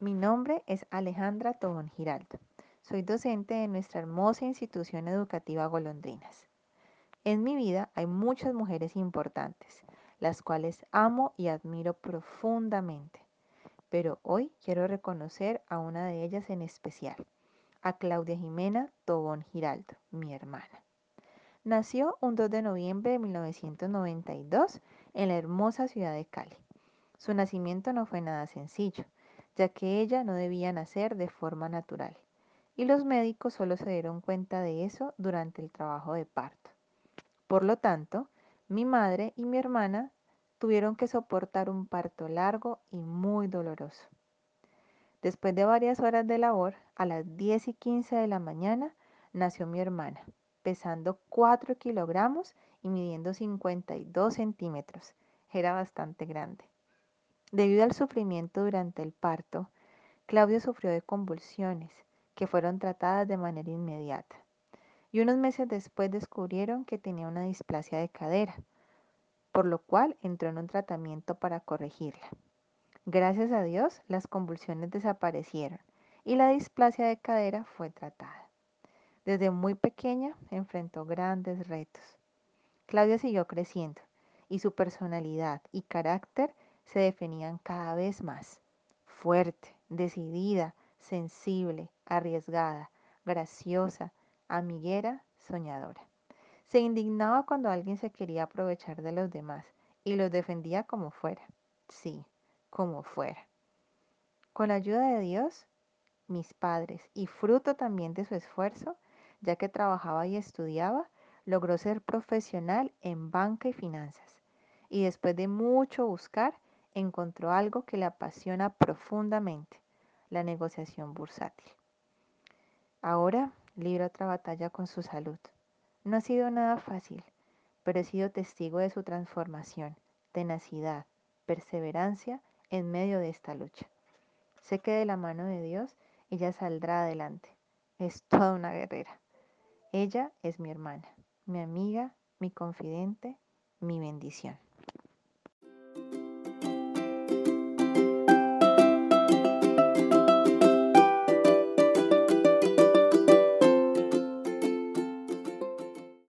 Mi nombre es Alejandra Tobón Giraldo. Soy docente de nuestra hermosa institución educativa Golondrinas. En mi vida hay muchas mujeres importantes, las cuales amo y admiro profundamente. Pero hoy quiero reconocer a una de ellas en especial, a Claudia Jimena Tobón Giraldo, mi hermana. Nació un 2 de noviembre de 1992 en la hermosa ciudad de Cali. Su nacimiento no fue nada sencillo, ya que ella no debía nacer de forma natural, y los médicos solo se dieron cuenta de eso durante el trabajo de parto. Por lo tanto, mi madre y mi hermana tuvieron que soportar un parto largo y muy doloroso. Después de varias horas de labor, a las 10 y 15 de la mañana, nació mi hermana, pesando 4 kilogramos y midiendo 52 centímetros. Era bastante grande. Debido al sufrimiento durante el parto, Claudio sufrió de convulsiones que fueron tratadas de manera inmediata. Y unos meses después descubrieron que tenía una displasia de cadera, por lo cual entró en un tratamiento para corregirla. Gracias a Dios, las convulsiones desaparecieron y la displasia de cadera fue tratada. Desde muy pequeña enfrentó grandes retos. Claudia siguió creciendo y su personalidad y carácter se definían cada vez más. Fuerte, decidida, sensible, arriesgada, graciosa, amiguera, soñadora. Se indignaba cuando alguien se quería aprovechar de los demás y los defendía como fuera. Sí, como fuera. Con la ayuda de Dios, mis padres y fruto también de su esfuerzo, ya que trabajaba y estudiaba, logró ser profesional en banca y finanzas. Y después de mucho buscar, encontró algo que le apasiona profundamente, la negociación bursátil. Ahora libra otra batalla con su salud. No ha sido nada fácil, pero he sido testigo de su transformación, tenacidad, perseverancia en medio de esta lucha. Sé que de la mano de Dios ella saldrá adelante. Es toda una guerrera. Ella es mi hermana, mi amiga, mi confidente, mi bendición.